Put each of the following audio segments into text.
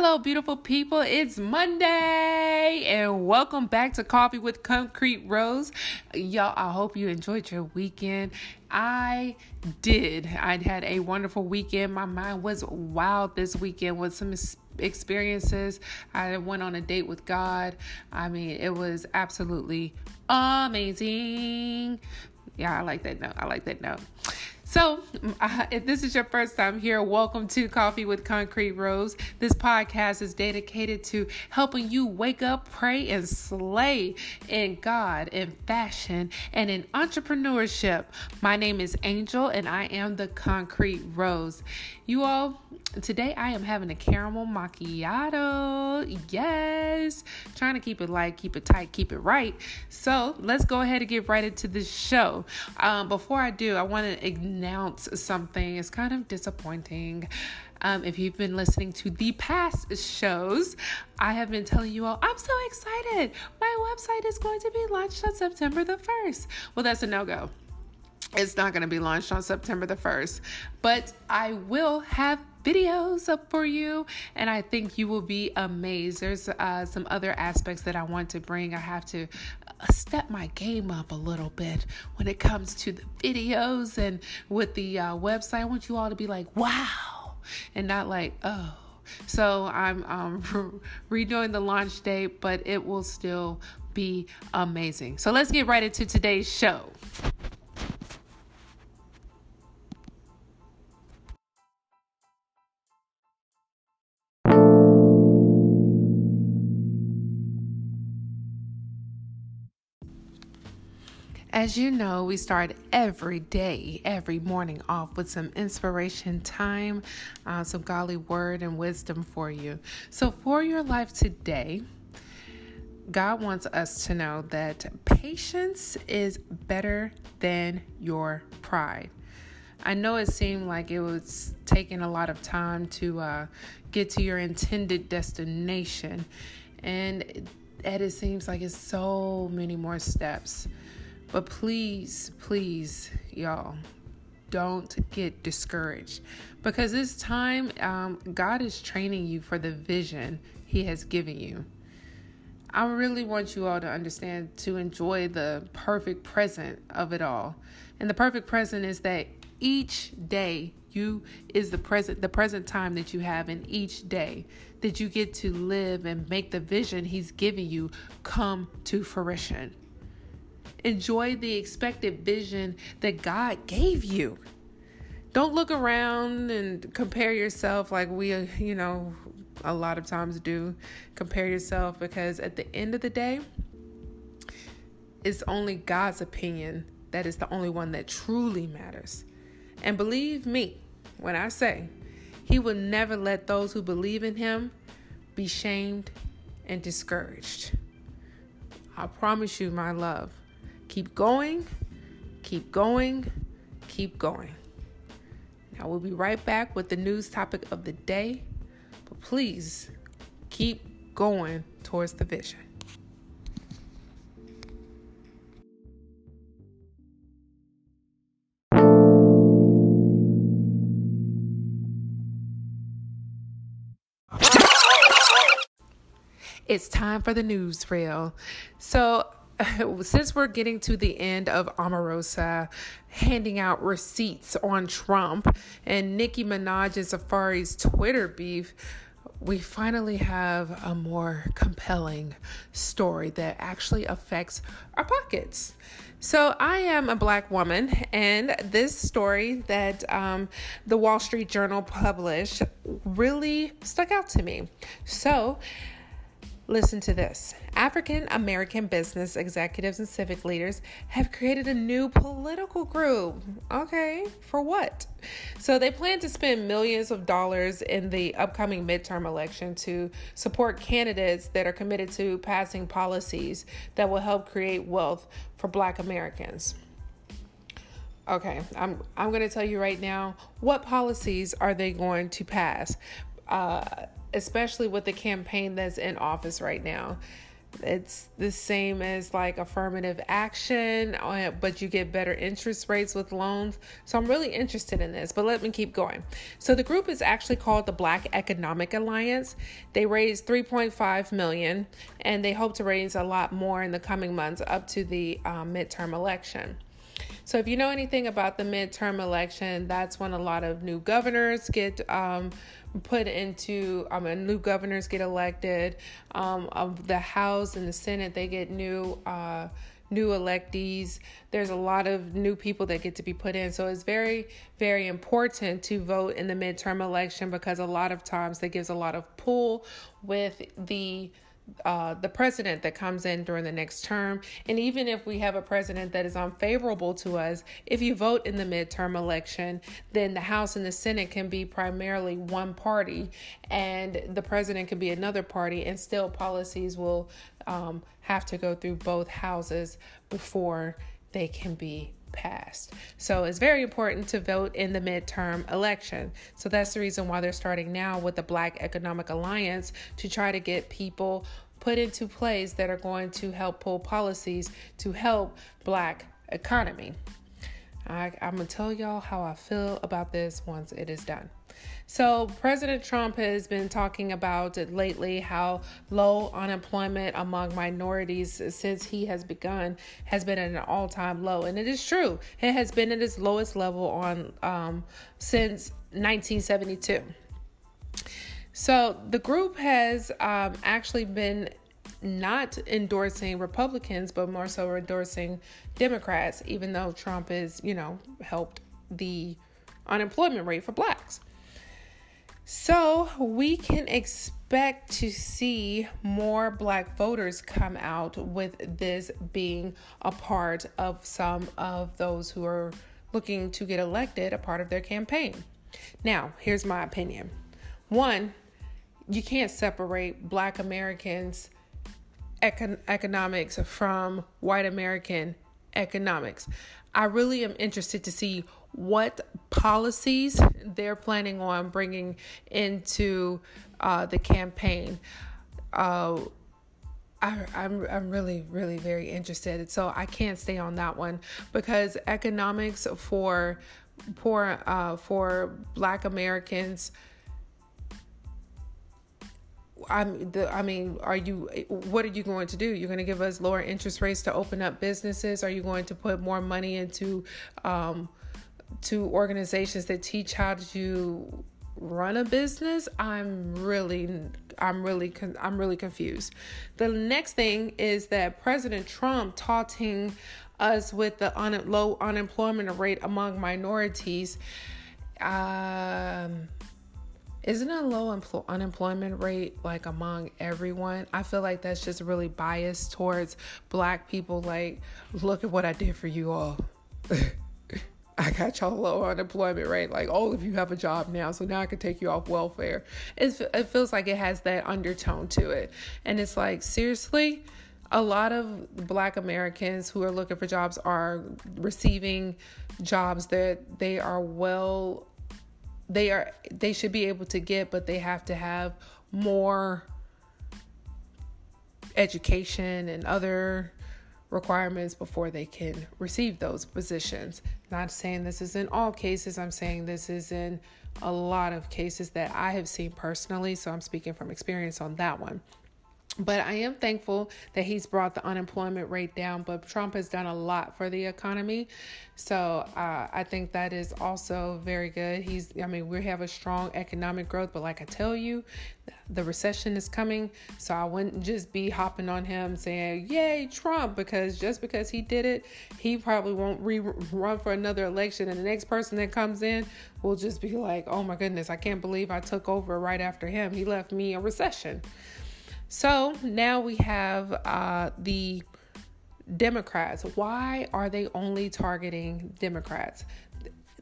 Hello, beautiful people. It's Monday, and welcome back to Coffee with Concrete Rose. Y'all, I hope you enjoyed your weekend. I did. I had a wonderful weekend. My mind was wild this weekend with some experiences. I went on a date with God. I mean, it was absolutely amazing. Yeah, I like that note. I like that note. So, uh, if this is your first time here, welcome to Coffee with Concrete Rose. This podcast is dedicated to helping you wake up, pray, and slay in God, in fashion, and in entrepreneurship. My name is Angel, and I am the Concrete Rose. You all, today I am having a caramel macchiato. Yes, trying to keep it light, keep it tight, keep it right. So, let's go ahead and get right into the show. Um, before I do, I want to announce something. It's kind of disappointing. Um, if you've been listening to the past shows, I have been telling you all, I'm so excited. My website is going to be launched on September the 1st. Well, that's a no go. It's not going to be launched on September the 1st, but I will have videos up for you and I think you will be amazed. There's uh, some other aspects that I want to bring. I have to uh, step my game up a little bit when it comes to the videos and with the uh, website. I want you all to be like, wow, and not like, oh. So I'm um, redoing the launch date, but it will still be amazing. So let's get right into today's show. As you know, we start every day, every morning off with some inspiration time, uh, some godly word and wisdom for you. So, for your life today, God wants us to know that patience is better than your pride. I know it seemed like it was taking a lot of time to uh, get to your intended destination, and it seems like it's so many more steps. But please, please, y'all, don't get discouraged because this time um, God is training you for the vision He has given you. I really want you all to understand to enjoy the perfect present of it all. And the perfect present is that each day you is the present the present time that you have in each day that you get to live and make the vision he's giving you come to fruition. Enjoy the expected vision that God gave you. Don't look around and compare yourself like we, uh, you know, a lot of times do. Compare yourself because at the end of the day, it's only God's opinion that is the only one that truly matters. And believe me when I say, He will never let those who believe in Him be shamed and discouraged. I promise you, my love, Keep going, keep going, keep going. Now, we'll be right back with the news topic of the day, but please keep going towards the vision. It's time for the news reel. So, since we're getting to the end of Omarosa handing out receipts on Trump and Nicki Minaj and Safaree's Twitter beef, we finally have a more compelling story that actually affects our pockets. So, I am a black woman, and this story that um, the Wall Street Journal published really stuck out to me. So, Listen to this African American business executives and civic leaders have created a new political group. Okay, for what? So they plan to spend millions of dollars in the upcoming midterm election to support candidates that are committed to passing policies that will help create wealth for black Americans. Okay, I'm I'm going to tell you right now what policies are they going to pass. Uh, especially with the campaign that's in office right now. it's the same as like affirmative action, uh, but you get better interest rates with loans. So I'm really interested in this, but let me keep going. So the group is actually called the Black Economic Alliance. They raised 3.5 million, and they hope to raise a lot more in the coming months up to the um, midterm election. So, if you know anything about the midterm election, that's when a lot of new governors get um, put into, um, new governors get elected. Um, of the House and the Senate, they get new. Uh, new electees. There's a lot of new people that get to be put in. So it's very, very important to vote in the midterm election because a lot of times that gives a lot of pull with the uh, the president that comes in during the next term. And even if we have a president that is unfavorable to us, if you vote in the midterm election, then the House and the Senate can be primarily one party, and the president can be another party, and still policies will um, have to go through both houses before they can be passed. So it's very important to vote in the midterm election. So that's the reason why they're starting now with the Black Economic Alliance to try to get people put into place that are going to help pull policies to help black economy. I, am gonna tell y'all how I feel about this once it is done. So, President Trump has been talking about it lately how low unemployment among minorities since he has begun has been at an all time low. And it is true, it has been at its lowest level on um, since 1972. So, the group has um, actually been not endorsing Republicans, but more so endorsing Democrats, even though Trump has, you know, helped the unemployment rate for blacks. So we can expect to see more black voters come out with this being a part of some of those who are looking to get elected, a part of their campaign. Now, here's my opinion. One, you can't separate black Americans' econ- economics from white American economics. I really am interested to see what policies they're planning on bringing into uh, the campaign. Uh, I, I'm, I'm really really very interested. So I can't stay on that one because economics for poor uh, for Black Americans I'm the I mean, are you what are you going to do? You're going to give us lower interest rates to open up businesses? Are you going to put more money into um, to organizations that teach how to run a business? I'm really I'm really I'm really confused. The next thing is that President Trump taunting us with the un- low unemployment rate among minorities. Um isn't a low empl- unemployment rate like among everyone? I feel like that's just really biased towards black people. Like, look at what I did for you all. I got y'all low unemployment rate. Like, oh, all of you have a job now, so now I can take you off welfare. It's, it feels like it has that undertone to it. And it's like, seriously? a lot of black Americans who are looking for jobs are receiving jobs that they are well they are they should be able to get but they have to have more education and other requirements before they can receive those positions. Not saying this is in all cases, I'm saying this is in a lot of cases that I have seen personally, so I'm speaking from experience on that one. But I am thankful that he's brought the unemployment rate down. But Trump has done a lot for the economy. So uh, I think that is also very good. He's, I mean, we have a strong economic growth, but like I tell you, the recession is coming. So I wouldn't just be hopping on him saying, Yay, Trump, because just because he did it, he probably won't re run for another election. And the next person that comes in will just be like, Oh my goodness, I can't believe I took over right after him. He left me a recession. So now we have uh, the Democrats. Why are they only targeting Democrats?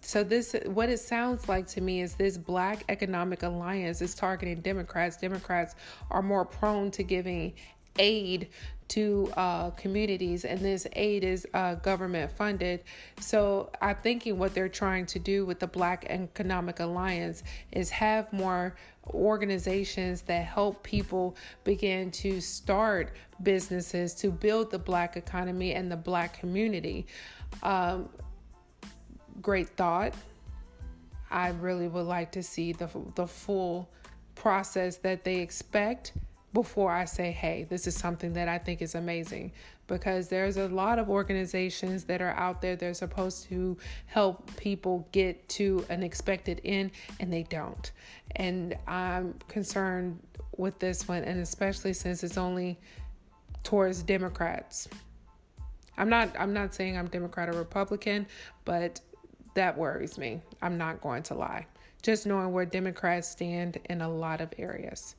So this what it sounds like to me is this black economic alliance is targeting Democrats. Democrats are more prone to giving aid to uh, communities, and this aid is uh, government funded. So I'm thinking what they're trying to do with the Black Economic Alliance is have more organizations that help people begin to start businesses to build the Black economy and the Black community. Um, great thought. I really would like to see the the full process that they expect before I say, hey, this is something that I think is amazing. Because there's a lot of organizations that are out there that are supposed to help people get to an expected end, and they don't. And I'm concerned with this one, and especially since it's only towards Democrats. I'm not I'm not saying I'm Democrat or Republican, but that worries me. I'm not going to lie. Just knowing where Democrats stand in a lot of areas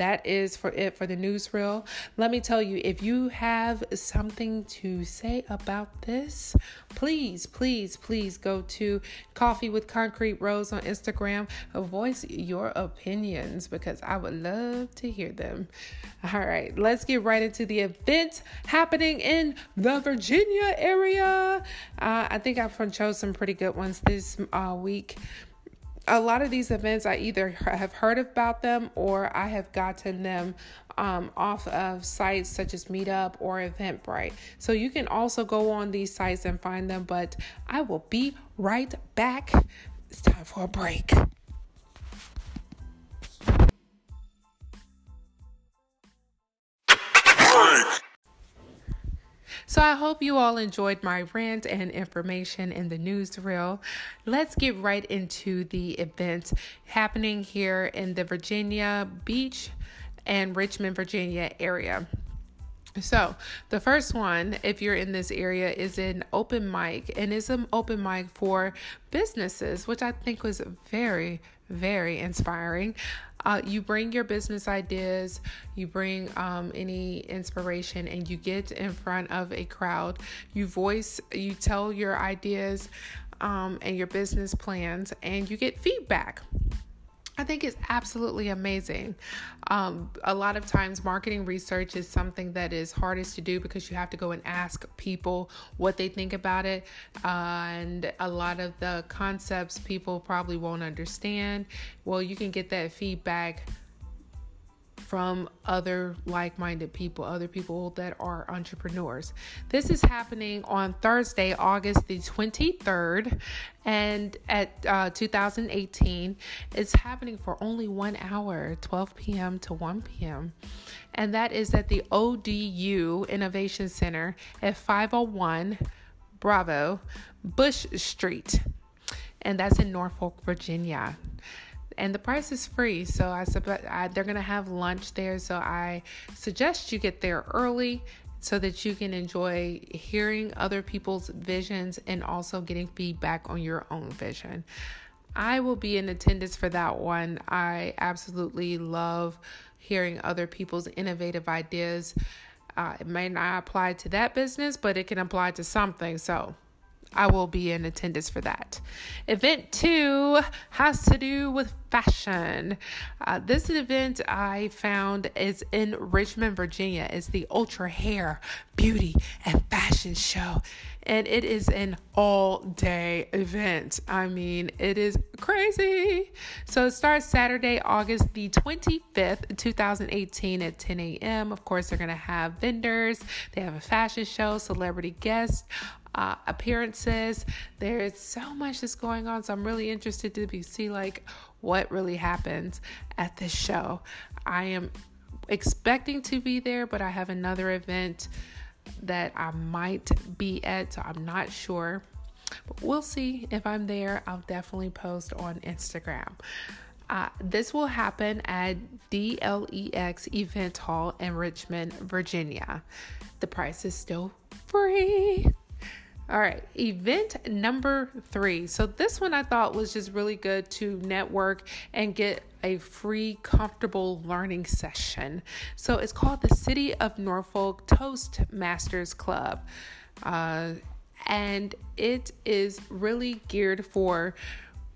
that is for it for the newsreel. Let me tell you, if you have something to say about this, please, please, please go to Coffee with Concrete Rose on Instagram. Voice your opinions because I would love to hear them. All right, let's get right into the event happening in the Virginia area. Uh, I think I've chose some pretty good ones this uh, week a lot of these events, I either have heard about them or I have gotten them um, off of sites such as Meetup or Eventbrite. So you can also go on these sites and find them, but I will be right back. It's time for a break. So I hope you all enjoyed my rant and information in the newsreel. Let's get right into the events happening here in the Virginia Beach and Richmond, Virginia area. So, the first one, if you're in this area, is an open mic, and it's an open mic for businesses, which I think was very, very inspiring. Uh, you bring your business ideas, you bring um, any inspiration, and you get in front of a crowd. You voice, you tell your ideas um, and your business plans, and you get feedback. I think it's absolutely amazing. Um, a lot of times, marketing research is something that is hardest to do because you have to go and ask people what they think about it. Uh, and a lot of the concepts people probably won't understand. Well, you can get that feedback from other like minded people, other people that are entrepreneurs. This is happening on Thursday, August the 23rd, and at uh, 2018. It's happening for only one hour, 12 p.m. to 1 p.m., and that is at the ODU Innovation Center at 501 Bravo Bush Street, and that's in Norfolk, Virginia and the price is free. So I, I they're gonna have lunch there. So I suggest you get there early so that you can enjoy hearing other people's visions and also getting feedback on your own vision. I will be in attendance for that one. I absolutely love hearing other people's innovative ideas. Uh, it may not apply to that business, but it can apply to something. So I will be in attendance for that. Event two has to do with fashion. Uh, this event I found is in Richmond, Virginia. It's the Ultra Hair, Beauty, and Fashion Show. And it is an all day event. I mean, it is crazy. So it starts Saturday, August the 25th, 2018 at 10 a.m. Of course, they're going to have vendors, they have a fashion show, celebrity guests uh, appearances. There's so much that's going on, so I'm really interested to be, see like what really happens at this show. I am expecting to be there, but I have another event that I might be at, so I'm not sure. But we'll see if I'm there. I'll definitely post on Instagram. Uh, this will happen at DLEX Event Hall in Richmond, Virginia. The price is still free. All right, event number three. So, this one I thought was just really good to network and get a free, comfortable learning session. So, it's called the City of Norfolk Toastmasters Club. Uh, and it is really geared for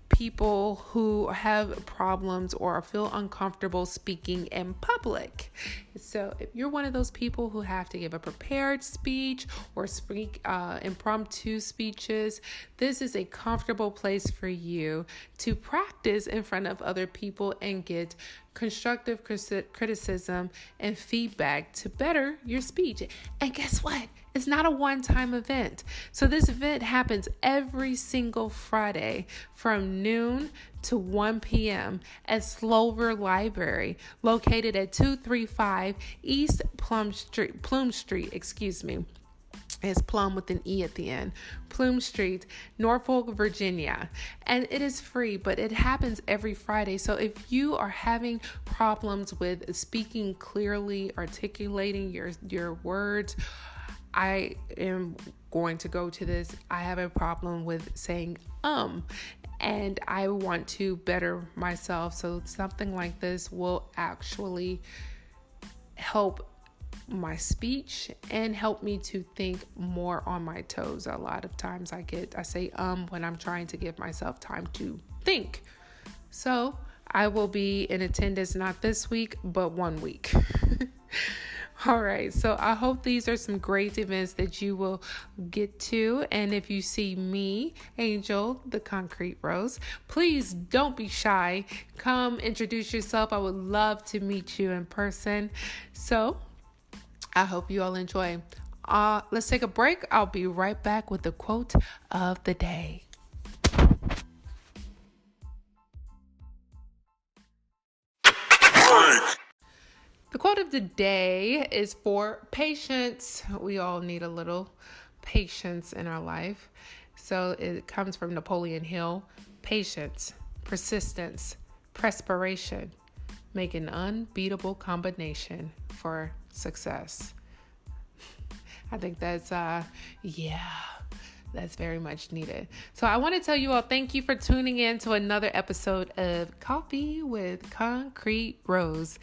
people who have problems or feel uncomfortable speaking in public. So, if you're one of those people who have to give a prepared speech or speak uh, impromptu speeches, this is a comfortable place for you to practice in front of other people and get constructive criticism and feedback to better your speech. And guess what? It's not a one time event. So, this event happens every single Friday from noon to 1 p.m. at Slover Library, located at 235 East Plum Street, Plume Street, excuse me is Plum with an E at the end, Plume Street, Norfolk, Virginia. And it is free, but it happens every Friday. So if you are having problems with speaking clearly, articulating your, your words, I am going to go to this. I have a problem with saying um and I want to better myself. So something like this will actually help my speech and help me to think more on my toes. A lot of times I get I say um when I'm trying to give myself time to think. So, I will be in attendance not this week, but one week. All right, so I hope these are some great events that you will get to. And if you see me, Angel, the Concrete Rose, please don't be shy. Come introduce yourself. I would love to meet you in person. So I hope you all enjoy. Uh, let's take a break. I'll be right back with the quote of the day. The quote of the day is for patience. We all need a little patience in our life. So it comes from Napoleon Hill patience, persistence, perspiration make an unbeatable combination for success. I think that's, uh, yeah, that's very much needed. So I want to tell you all thank you for tuning in to another episode of Coffee with Concrete Rose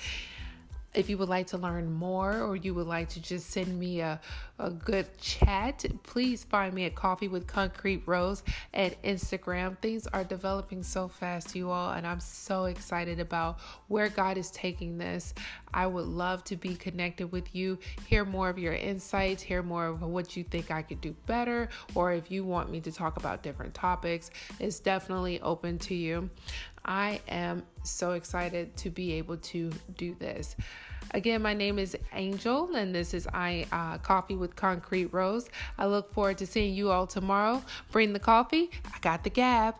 if you would like to learn more or you would like to just send me a, a good chat, please find me at Coffee with Concrete Rose at Instagram. Things are developing so fast, you all, and I'm so excited about where God is taking this. I would love to be connected with you, hear more of your insights, hear more of what you think I could do better, or if you want me to talk about different topics, it's definitely open to you. I am so excited to be able to do this. Again, my name is Angel, and this is I uh, Coffee with Concrete Rose. I look forward to seeing you all tomorrow. Bring the coffee. I got the gab.